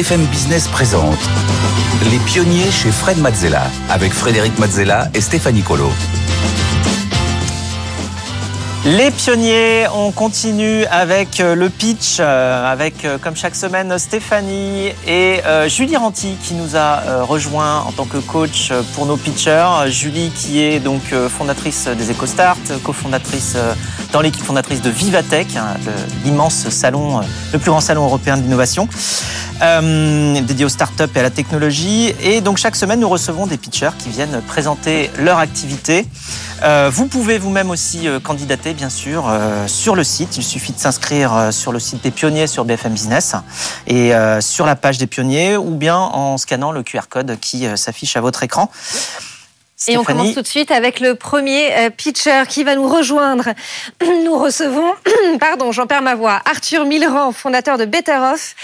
BFM Business présente Les pionniers chez Fred Mazzella avec Frédéric Mazzella et Stéphanie Colo. Les pionniers, on continue avec euh, le pitch, euh, avec euh, comme chaque semaine Stéphanie et Julie Ranti qui nous a rejoint en tant que coach pour nos pitchers. Julie qui est donc fondatrice des EcoStart, cofondatrice dans l'équipe fondatrice de Vivatech, hein, l'immense salon, le plus grand salon européen d'innovation. dédié aux startups et à la technologie. Et donc chaque semaine, nous recevons des pitchers qui viennent présenter leur activité. Euh, vous pouvez vous-même aussi euh, candidater, bien sûr, euh, sur le site. Il suffit de s'inscrire sur le site des pionniers sur BFM Business et sur la page des pionniers ou bien en scannant le QR code qui s'affiche à votre écran. Et on commence tout de suite avec le premier pitcher qui va nous rejoindre. Nous recevons, pardon, j'en perds ma voix, Arthur Millerand, fondateur de Better Off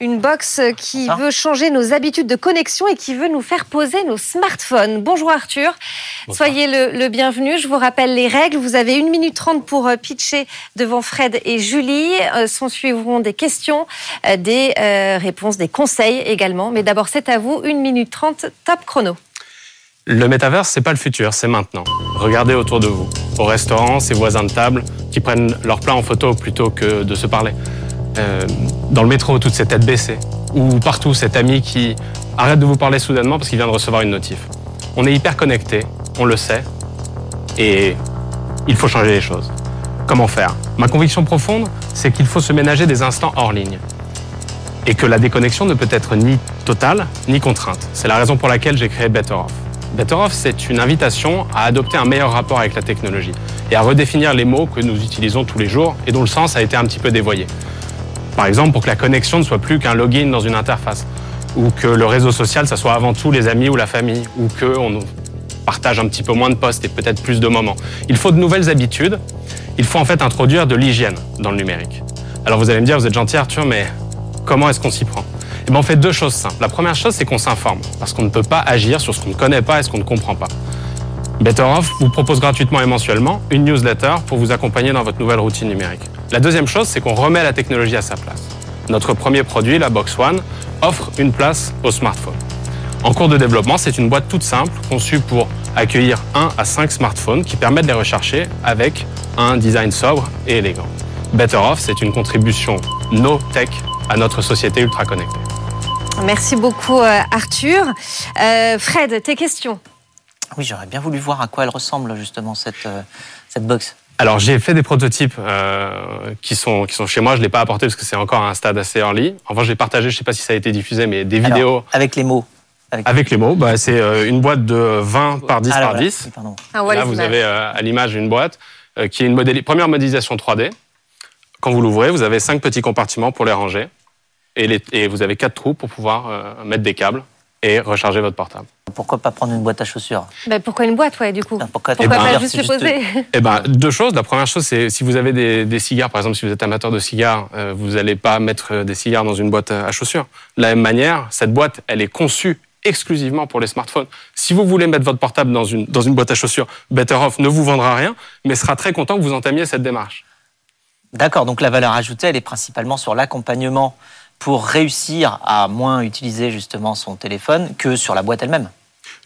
une box qui veut changer nos habitudes de connexion et qui veut nous faire poser nos smartphones. Bonjour Arthur, soyez le, bienvenu. Je vous rappelle les règles. Vous avez une minute trente pour euh, pitcher devant Fred et Julie. Euh, s'en suivront des questions, euh, des réponses, des conseils également. Mais d'abord, c'est à vous. Une minute trente, top chrono. Le métaverse, c'est pas le futur, c'est maintenant. Regardez autour de vous. Au restaurant, ces voisins de table qui prennent leur plat en photo plutôt que de se parler. Euh, dans le métro, toutes ces têtes baissées, ou partout, cet ami qui arrête de vous parler soudainement parce qu'il vient de recevoir une notif. On est hyper connecté, on le sait, et il faut changer les choses. Comment faire? Ma conviction profonde, c'est qu'il faut se ménager des instants hors ligne. Et que la déconnexion ne peut être ni totale, ni contrainte. C'est la raison pour laquelle j'ai créé Better Off. Better Off, c'est une invitation à adopter un meilleur rapport avec la technologie et à redéfinir les mots que nous utilisons tous les jours et dont le sens a été un petit peu dévoyé. Par exemple, pour que la connexion ne soit plus qu'un login dans une interface, ou que le réseau social, ça soit avant tout les amis ou la famille, ou qu'on partage un petit peu moins de postes et peut-être plus de moments. Il faut de nouvelles habitudes. Il faut en fait introduire de l'hygiène dans le numérique. Alors vous allez me dire, vous êtes gentil Arthur, mais comment est-ce qu'on s'y prend? Eh bien on fait deux choses simples. La première chose, c'est qu'on s'informe, parce qu'on ne peut pas agir sur ce qu'on ne connaît pas et ce qu'on ne comprend pas. Better Off vous propose gratuitement et mensuellement une newsletter pour vous accompagner dans votre nouvelle routine numérique. La deuxième chose, c'est qu'on remet la technologie à sa place. Notre premier produit, la Box One, offre une place au smartphone. En cours de développement, c'est une boîte toute simple conçue pour accueillir 1 à 5 smartphones qui permettent de les rechercher avec un design sobre et élégant. Better Off, c'est une contribution no tech à notre société ultra connectée. Merci beaucoup euh, Arthur. Euh, Fred, tes questions oui, j'aurais bien voulu voir à quoi elle ressemble justement cette, euh, cette box. Alors j'ai fait des prototypes euh, qui, sont, qui sont chez moi, je ne l'ai pas apporté parce que c'est encore à un stade assez early. Enfin j'ai partagé, je ne sais pas si ça a été diffusé, mais des vidéos... Avec les mots avec, les mots, bah, c'est euh, une boîte de 20 par 10 ah, par 10. Ah, là, vous avez à l'image une boîte qui est une première modélisation 3D. Quand vous l'ouvrez, vous avez cinq petits compartiments pour les ranger. Et, les, et vous avez quatre trous pour pouvoir mettre des câbles et recharger votre portable. Pourquoi pas prendre une boîte à chaussures? Ben Pourquoi une boîte, ouais, du coup? Pourquoi, pourquoi pas juste le poser? Eh ben, Deux choses. La première chose, c'est si vous avez des, cigares, par exemple, si vous êtes amateur de cigares, euh, vous n'allez pas mettre euh, des cigares dans une boîte à chaussures. De la même manière, cette boîte, elle est conçue exclusivement pour les smartphones. Si vous voulez mettre votre portable dans une, dans une boîte à chaussures, Better Off ne vous vendra rien, mais sera très content que vous entamiez cette démarche. D'accord, donc la valeur ajoutée, elle est principalement sur l'accompagnement pour réussir à moins utiliser justement son téléphone que sur la boîte elle-même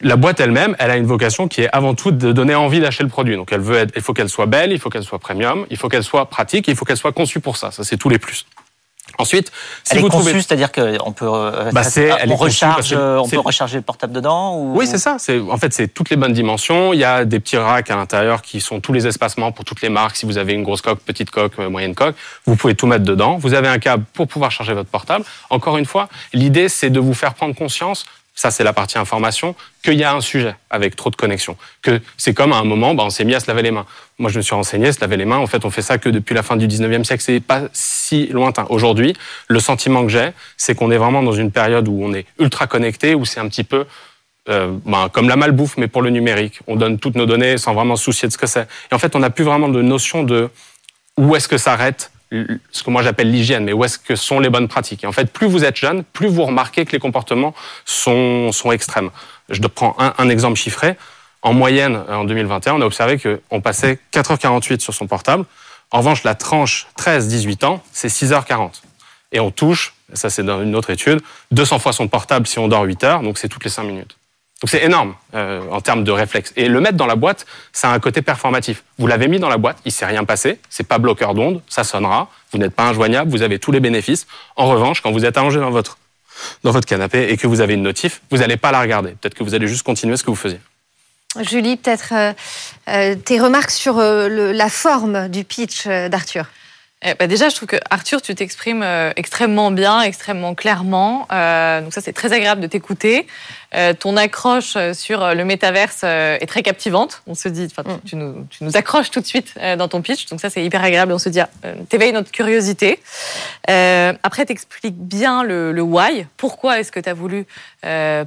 la boîte elle-même, elle a une vocation qui est avant tout de donner envie d'acheter le produit. Donc elle veut il faut qu'elle soit belle, il faut qu'elle soit premium, il faut qu'elle soit pratique, il faut qu'elle soit conçue pour ça. Ça c'est tous les plus. Ensuite, si elle vous est conçue, trouvez... c'est-à-dire qu'on peut, euh, bah on, recharge, on peut recharger le portable dedans ou... Oui, c'est ça. En fait, c'est toutes les bonnes dimensions. Il y a des petits racks à l'intérieur qui sont tous les espacements pour toutes les marques. Si vous avez une grosse coque, petite coque, euh, moyenne coque, vous pouvez tout mettre dedans. Vous avez un câble pour pouvoir charger votre portable. Encore une fois, l'idée, c'est de vous faire prendre conscience ça c'est la partie information, qu'il y a un sujet avec trop de connexions. Que c'est comme à un moment, bah, on s'est mis à se laver les mains. Moi je me suis renseigné, se laver les mains, en fait on fait ça que depuis la fin du 19e siècle, c'est pas si lointain. Aujourd'hui, le sentiment que j'ai, c'est qu'on est vraiment dans une période où on est ultra connecté, où c'est un petit peu bah, comme la malbouffe, mais pour le numérique. On donne toutes nos données sans vraiment soucier de ce que c'est. Et en fait, on n'a plus vraiment de notion de où est-ce que ça arrête ce que moi j'appelle l'hygiène, mais où est-ce que sont les bonnes pratiques Et en fait, plus vous êtes jeune, plus vous remarquez que les comportements sont, sont extrêmes. Je prends un, un exemple chiffré. En moyenne, en 2021, on a observé qu'on passait 4h48 sur son portable. En revanche, la tranche 13-18 ans, c'est 6h40. Et on touche, ça c'est dans une autre étude, 200 fois son portable si on dort 8 heures, donc c'est toutes les 5 minutes. Donc c'est énorme euh, en termes de réflexe. Et le mettre dans la boîte, ça a un côté performatif. Vous l'avez mis dans la boîte, il s'est rien passé, c'est pas bloqueur d'onde, ça sonnera, vous n'êtes pas injoignable, vous avez tous les bénéfices. En revanche, quand vous êtes allongé dans votre, dans votre canapé et que vous avez une notif, vous n'allez pas la regarder. Peut-être que vous allez juste continuer ce que vous faisiez. Julie, peut-être euh, euh, tes remarques sur la forme du pitch d'Arthur eh ben déjà, je trouve que Arthur, tu t'exprimes euh, extrêmement bien, extrêmement clairement. Euh, donc ça, c'est très agréable de t'écouter. Euh, ton accroche sur le métaverse est très captivante. On se dit, enfin, tu, mm. nous, tu nous accroches tout de suite dans ton pitch. Donc ça, c'est hyper agréable. On se dit, ah, t'éveilles notre curiosité. après, t'expliques bien le, le, why. Pourquoi est-ce que tu as voulu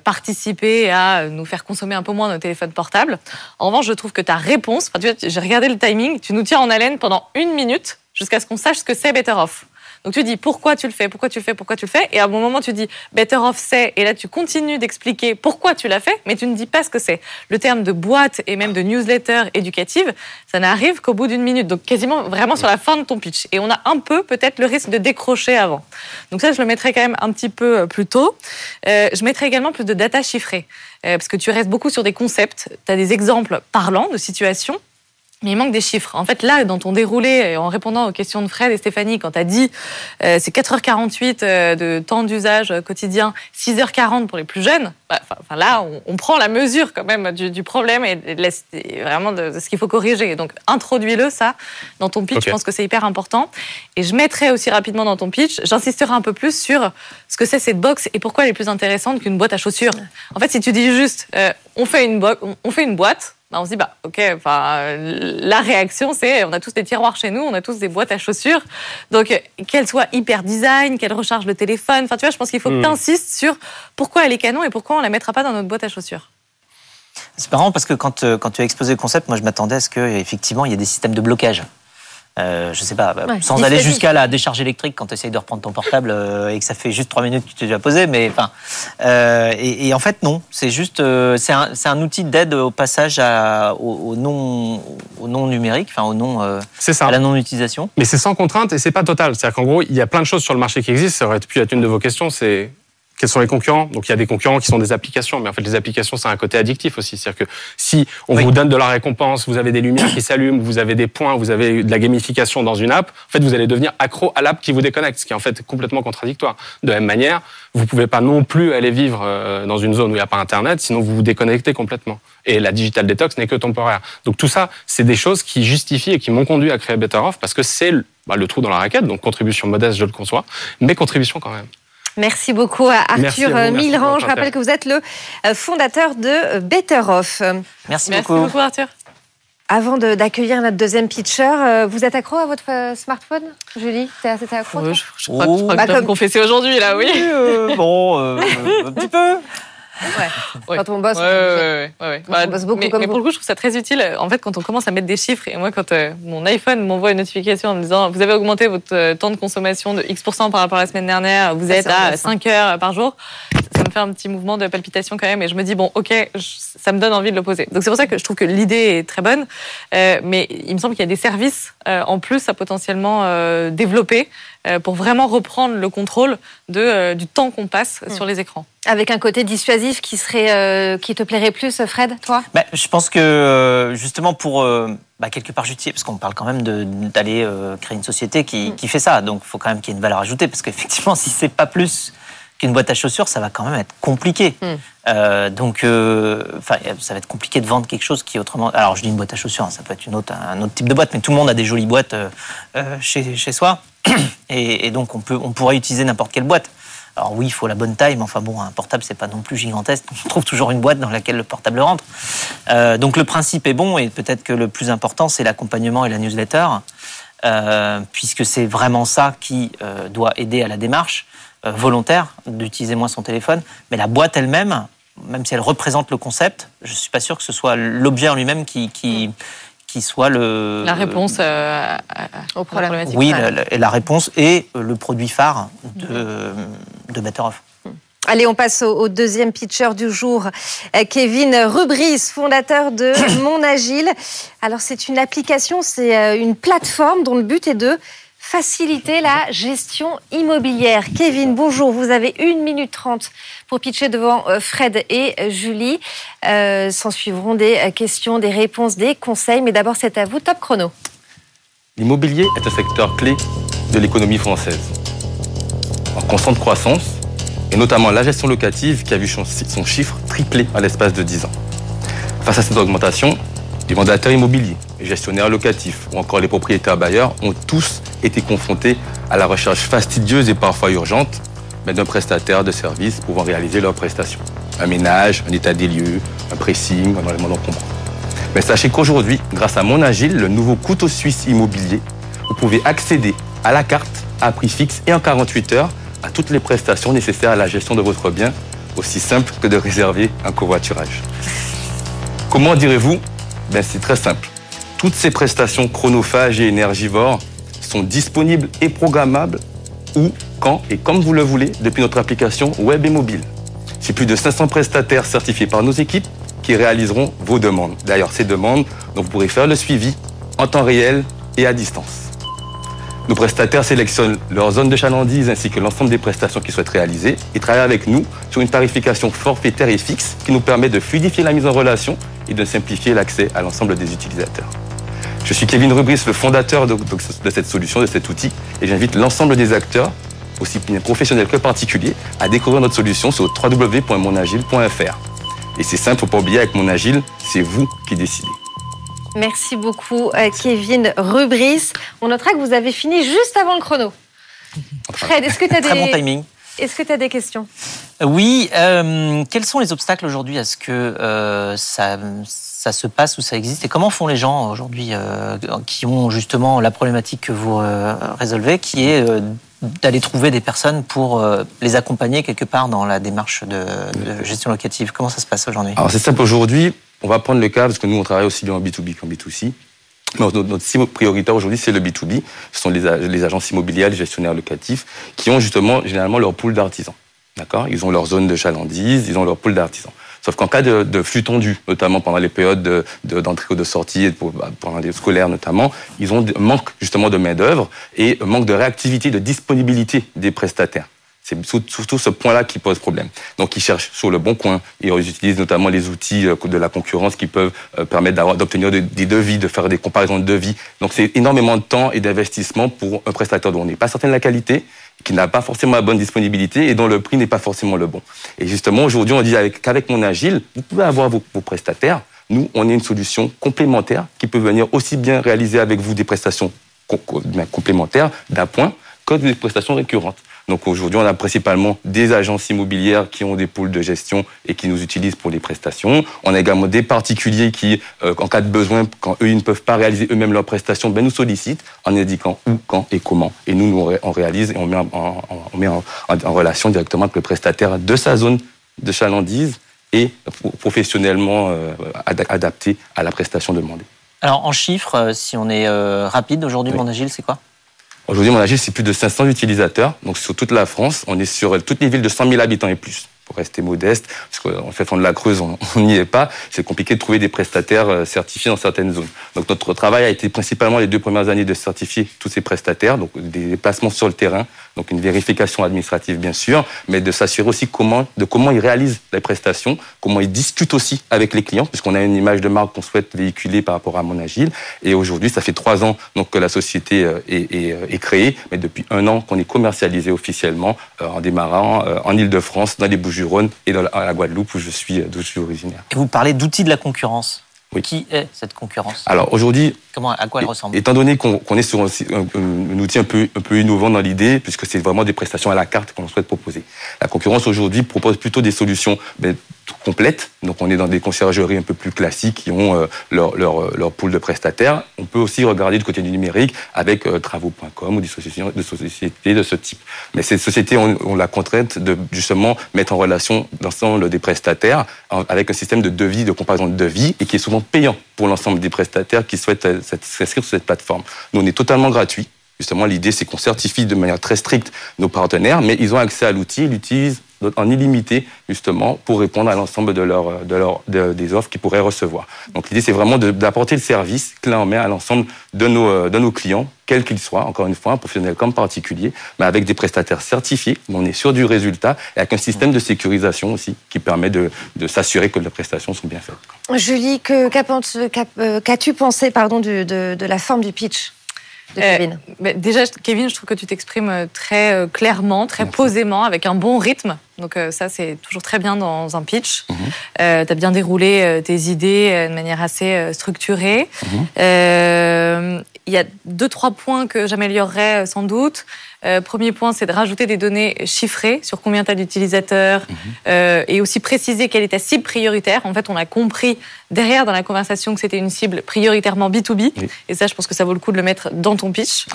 participer à nous faire consommer un peu moins nos téléphones portables? En revanche, je trouve que ta réponse, enfin, tu vois, j'ai regardé le timing, tu nous tiens en haleine pendant une minute jusqu'à ce qu'on sache ce que c'est Better Off. Donc tu dis pourquoi tu le fais, pourquoi tu le fais, pourquoi tu le fais, et à un moment tu dis Better Off c'est, et là tu continues d'expliquer pourquoi tu l'as fait, mais tu ne dis pas ce que c'est. Le terme de boîte et même de newsletter éducative, ça n'arrive qu'au bout d'une minute, donc quasiment vraiment sur la fin de ton pitch. Et on a un peu peut-être le risque de décrocher avant. Donc ça, je le mettrai quand même un petit peu euh, plus tôt. Euh, je mettrai également plus de data chiffrée, euh, parce que tu restes beaucoup sur des concepts, tu as des exemples parlants de situations mais il manque des chiffres. En fait, là, dans ton déroulé, en répondant aux questions de Fred et Stéphanie, quand tu as dit euh, c'est 4h48 euh, de temps d'usage quotidien, 6h40 pour les plus jeunes, bah, enfin, là, on, prend la mesure quand même du, problème et, vraiment de, ce qu'il faut corriger. Donc, introduis-le, ça, dans ton pitch. Je pense que c'est hyper important. Et je mettrai aussi rapidement dans ton pitch, j'insisterai un peu plus sur ce que c'est cette box et pourquoi elle est plus intéressante qu'une boîte à chaussures. En fait, si tu dis juste euh, on, fait une on fait une boîte, bah, on se dit, bah, ok, enfin, la réaction, c'est, on a tous des tiroirs chez nous, on a tous des boîtes à chaussures. Donc, qu'elle soit hyper design, qu'elle recharge le téléphone. Enfin, tu vois, je pense qu'il faut que hmm. tu insistes sur pourquoi elle est canon et pourquoi on la mettra pas dans notre boîte à chaussures. C'est marrant parce que quand, euh, quand tu as exposé le concept, moi, je m'attendais à ce qu'effectivement, il y ait des systèmes de blocage. Euh, je sais pas, bah, sans aller jusqu'à la décharge électrique quand tu essayes de reprendre ton portable euh, et que ça fait juste trois minutes que tu t'es déjà posé, mais enfin, euh, et, en fait non, c'est juste, euh, c'est un, un, outil d'aide au passage à, au, non, au non numérique, enfin au non, à la non utilisation. Mais c'est sans contrainte et c'est pas total, c'est-à-dire qu'en gros il y a plein de choses sur le marché qui existent. Ça aurait pu être une de vos questions, c'est quels sont les concurrents Donc il y a des concurrents qui sont des applications, mais en fait les applications c'est un côté addictif aussi. C'est-à-dire que si on vous donne de la récompense, vous avez des lumières qui s'allument, vous avez des points, vous avez de la gamification dans une app, en fait vous allez devenir accro à l'app qui vous déconnecte, ce qui est en fait complètement contradictoire. De la même manière, vous pouvez pas non plus aller vivre euh, dans une zone où il n'y a pas Internet, sinon vous vous déconnectez complètement. Et la digital detox n'est que temporaire. Donc tout ça, c'est des choses qui justifient et qui m'ont conduit à créer Better Off parce que c'est bah, le trou dans la raquette, donc contribution modeste, je le conçois, mais contribution quand même. Merci beaucoup à Arthur Milran. Je rappelle que vous êtes le euh, fondateur de euh, Better Off. Merci, Merci beaucoup. Arthur. Avant d'accueillir notre deuxième pitcher, euh, vous êtes accro à votre smartphone, Julie? T'es accro je, je, crois, que je bah, comme... confesser aujourd'hui, là, oui. bon, un petit peu. Ouais. Quand on bosse, on, bosse beaucoup mais, comme mais pour le coup, je trouve ça très utile. En fait, quand on commence à mettre des chiffres, et moi, quand euh, mon iPhone m'envoie une notification en me disant vous avez augmenté votre euh, temps de consommation de X% par rapport à la semaine dernière, vous êtes à 5 heures par jour, ça me fait un petit mouvement de palpitation quand même. Et je me dis bon, ok, ça me donne envie de le poser. Donc c'est pour ça que je trouve que l'idée est très bonne, euh, mais il me semble qu'il y a des services en plus à potentiellement développer euh, pour vraiment reprendre le contrôle de, euh, du temps qu'on passe mm. sur les écrans. Avec un côté dissuasif qui, serait, euh, qui te plairait plus, Fred, toi? Bah, Je pense que justement pour bah, quelque part justifier, parce qu'on parle quand même d'aller créer une société qui, mm. qui fait ça, donc il faut quand même qu'il y ait une valeur ajoutée, parce qu'effectivement, si c'est pas plus qu'une boîte à chaussures, ça va quand même être compliqué. Mm. Euh, donc, euh, ça va être compliqué de vendre quelque chose qui autrement. Alors, je dis une boîte à chaussures, hein, ça peut être une autre, un autre type de boîte, mais tout le monde a des jolies boîtes chez, chez soi. Et, donc, on, peut, on pourrait utiliser n'importe quelle boîte. Alors oui, il faut la bonne taille, mais enfin bon, un portable, c'est pas non plus gigantesque. On trouve toujours une boîte dans laquelle le portable rentre. Euh, donc le principe est bon, et peut-être que le plus important, c'est l'accompagnement et la newsletter, euh, puisque c'est vraiment ça qui euh, doit aider à la démarche euh, volontaire d'utiliser moins son téléphone. Mais la boîte elle-même, même si elle représente le concept, je suis pas sûr que ce soit l'objet en lui-même qui, qui qui soit le la réponse euh, au problème. Oui, la, la, réponse et le produit phare de, de Better Off. Allez, on passe au, deuxième pitcher du jour, euh, Kevin Rubris, fondateur de Mon Agile. Alors, c'est une application, c'est euh, une plateforme dont le but est de faciliter la gestion immobilière. Kevin, bonjour. Vous avez une minute trente pour pitcher devant euh, Fred et euh, Julie. Euh, S'en suivront des questions, des réponses, des conseils. Mais d'abord, c'est à vous. Top chrono. L'immobilier est un secteur clé de l'économie française. En constante croissance, et notamment la gestion locative qui a vu son chiffre tripler à l'espace de 10 ans. Face à cette augmentation, les mandataires immobiliers, les gestionnaires locatifs ou encore les propriétaires bailleurs ont tous été confrontés à la recherche fastidieuse et parfois urgente d'un prestataire de services pouvant réaliser leurs prestations. Un ménage, un état des lieux, un pressing, un enlèvement d'encombrants. Mais sachez qu'aujourd'hui, grâce à Mon Agile, le nouveau couteau suisse immobilier, vous pouvez accéder à la carte à prix fixe et en 48 heures à toutes les prestations nécessaires à la gestion de votre bien, aussi simple que de réserver un covoiturage. Comment direz-vous ben, C'est très simple. Toutes ces prestations chronophages et énergivores sont disponibles et programmables où, quand et comme vous le voulez depuis notre application web et mobile. C'est plus de 500 prestataires certifiés par nos équipes qui réaliseront vos demandes. D'ailleurs, ces demandes, dont vous pourrez faire le suivi en temps réel et à distance. Nos prestataires sélectionnent leur zone de chalandise ainsi que l'ensemble des prestations qu'ils souhaitent réaliser et travaillent avec nous sur une tarification forfaitaire et fixe qui nous permet de fluidifier la mise en relation et de simplifier l'accès à l'ensemble des utilisateurs. Je suis Kevin Rubris, le fondateur de, cette solution, de cet outil, et j'invite l'ensemble des acteurs, aussi bien professionnels que particuliers, à découvrir notre solution sur www.monagile.fr. Et c'est simple, faut pas oublier, avec Mon Agile, c'est vous qui décidez. Merci beaucoup, euh, Kevin Rubris. On notera que vous avez fini juste avant le chrono. Fred, est-ce que tu as des... Très bon timing. Est-ce que tu as des questions? Oui. Euh, quels sont les obstacles aujourd'hui à ce que euh, ça, se passe ou ça existe? Et comment font les gens aujourd'hui qui ont justement la problématique que vous résolvez, qui est d'aller trouver des personnes pour les accompagner quelque part dans la démarche de, de gestion locative? Comment ça se passe aujourd'hui? Alors c'est simple aujourd'hui on va prendre le cas, parce que nous, on travaille aussi bien en B2B qu'en B2C. Notre, notre cible prioritaire aujourd'hui, c'est le B2B. Ce sont les, les, agences immobilières, les gestionnaires locatifs, qui ont justement généralement leur pool d'artisans. D'accord? Ils ont leur zone de chalandise, ils ont leur pool d'artisans. Sauf qu'en cas de, flux tendu, notamment pendant les périodes d'entrée ou de sortie, bah, pendant les scolaires notamment, ils ont manque justement de main-d'œuvre et manque de réactivité, de disponibilité des prestataires. C'est surtout ce point-là qui pose problème. Donc, ils cherchent sur le bon coin. Ils utilisent notamment les outils euh, de la concurrence qui peuvent euh, permettre d'obtenir des devis, de faire des comparaisons de devis. Donc, c'est énormément de temps et d'investissement pour un prestataire dont on n'est pas certain de la qualité, qui n'a pas forcément la bonne disponibilité et dont le prix n'est pas forcément le bon. Et justement, aujourd'hui, on dit qu'avec mon Agile, vous pouvez avoir vos, vos prestataires. Nous, on est une solution complémentaire qui peut venir aussi bien réaliser avec vous des prestations complémentaires d'un point que des prestations récurrentes. Donc aujourd'hui, on a principalement des agences immobilières qui ont des pôles de gestion et qui nous utilisent pour les prestations. On a également des particuliers qui, euh, en cas de besoin, quand eux ils ne peuvent pas réaliser eux-mêmes leurs prestations, ben nous sollicitent en indiquant où, quand et comment. Et nous, nous on réalise et on met, en, on met en, relation directement avec le prestataire de sa zone de chalandise et professionnellement euh, adapté à la prestation demandée. Alors en chiffres, euh, si on est rapide aujourd'hui, mon agile, c'est quoi? Aujourd'hui, mon agile, c'est plus de 500 utilisateurs. Donc, sur toute la France, on est sur toutes les villes de 100 000 habitants et plus pour rester modeste, parce qu'en fait, on de la Creuse, on n'y est pas. C'est compliqué de trouver des prestataires euh, certifiés dans certaines zones. Donc, notre travail a été principalement les deux premières années de certifier tous ces prestataires, donc des déplacements sur le terrain, donc une vérification administrative bien sûr, mais de s'assurer aussi de comment ils réalisent les prestations, comment ils discutent aussi avec les clients, puisqu'on a une image de marque qu'on souhaite véhiculer par rapport à Mon Agile. Et aujourd'hui, ça fait trois ans donc que la société euh, euh, est créée, mais depuis un an qu'on est commercialisé officiellement en démarrant en Ile-de-France, dans les Bouches et dans la, Guadeloupe où je suis, d'où je suis originaire. Et vous parlez d'outils de la concurrence. Oui. Qui est cette concurrence Alors aujourd'hui, comment, à quoi elle ressemble Étant donné qu'on est sur un, outil un peu, un peu innovant dans l'idée, puisque c'est vraiment des prestations à la carte qu'on souhaite proposer. La concurrence aujourd'hui propose plutôt des solutions ben, complète. Donc on est dans des conciergeries un peu plus classiques qui ont euh, leur, leur, euh, leur, pool de prestataires. On peut aussi regarder du côté du numérique avec euh, travaux.com ou des sociétés, de ce type. Mais ces sociétés ont, la contrainte de justement mettre en relation l'ensemble des prestataires avec un système de devis, de comparaison de devis et qui est souvent payant pour l'ensemble des prestataires qui souhaitent s'inscrire sur cette plateforme. Nous, on est totalement gratuit. Justement, l'idée, c'est qu'on certifie de manière très stricte nos partenaires, mais ils ont accès à l'outil, ils l'utilisent en illimité, justement, pour répondre à l'ensemble de, leur, de leur, des offres qu'ils pourraient recevoir. Donc l'idée, c'est vraiment d'apporter le service clé en main à l'ensemble de nos, de nos clients, quels qu'ils soient, encore une fois, professionnels comme particuliers, mais avec des prestataires certifiés, on est sûr du résultat, et avec un système de sécurisation aussi qui permet de, de s'assurer que les prestations sont bien faites. Julie, qu'as-tu pensé pardon, de, de la forme du pitch euh, déjà, Kevin, je trouve que tu t'exprimes euh, très euh, clairement, très posément, avec un bon rythme. Donc ça, c'est toujours très bien dans un pitch. Mhm. tu as bien déroulé tes idées de manière assez structurée. Mhm. Il y a deux, trois points que j'améliorerais sans doute. Euh, premier point, c'est de rajouter des données chiffrées sur combien tu as d'utilisateurs mhm. euh, et aussi préciser quelle est ta cible prioritaire. En fait, on a compris derrière dans la conversation que c'était une cible prioritairement B2B. Et ça, je pense que ça vaut le coup de le mettre dans ton pitch.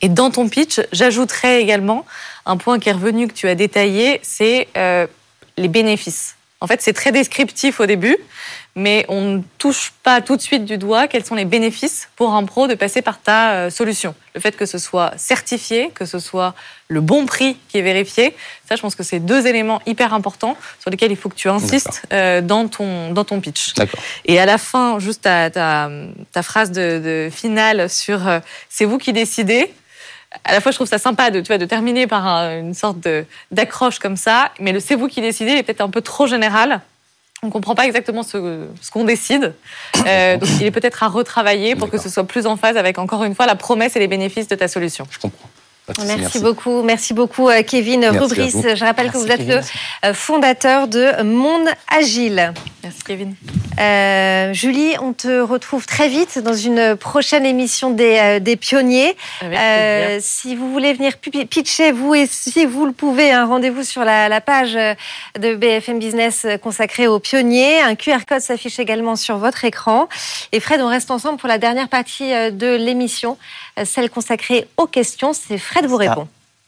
Et dans ton pitch, j'ajouterais également un point qui est revenu que tu as détaillé, c'est euh, les bénéfices. En fait, c'est très descriptif au début, mais on ne touche pas tout de suite du doigt quels sont les bénéfices pour un pro de passer par ta euh, solution. Le fait que ce soit certifié, que ce soit le bon prix qui est vérifié, ça, je pense que c'est deux éléments hyper importants sur lesquels il faut que tu insistes euh, dans, ton, dans ton pitch. Et à la fin, juste ta, ta, ta phrase de, finale sur euh, c'est vous qui décidez à la fois, je trouve ça sympa de, tu vois, de terminer par une sorte d'accroche comme ça, mais le c'est vous qui décidez est peut-être un peu trop général on ne comprend pas exactement ce, qu'on décide. Euh, donc il est peut-être à retravailler pour que ce soit plus en phase avec, encore une fois, la promesse et les bénéfices de ta solution. Je comprends. Merci, beaucoup, merci beaucoup euh, Kevin Rubris. Je rappelle que vous êtes le euh, fondateur de Monde Agile. Merci Kevin. Euh, Julie, on te retrouve très vite dans une prochaine émission des, des pionniers. si vous voulez venir pitcher, vous et si vous le pouvez, un rendez-vous sur la, la, page de BFM Business consacrée aux pionniers. Un QR code s'affiche également sur votre écran. Et Fred, on reste ensemble pour la dernière partie de l'émission, celle consacrée aux questions. C'est Fred vous répond.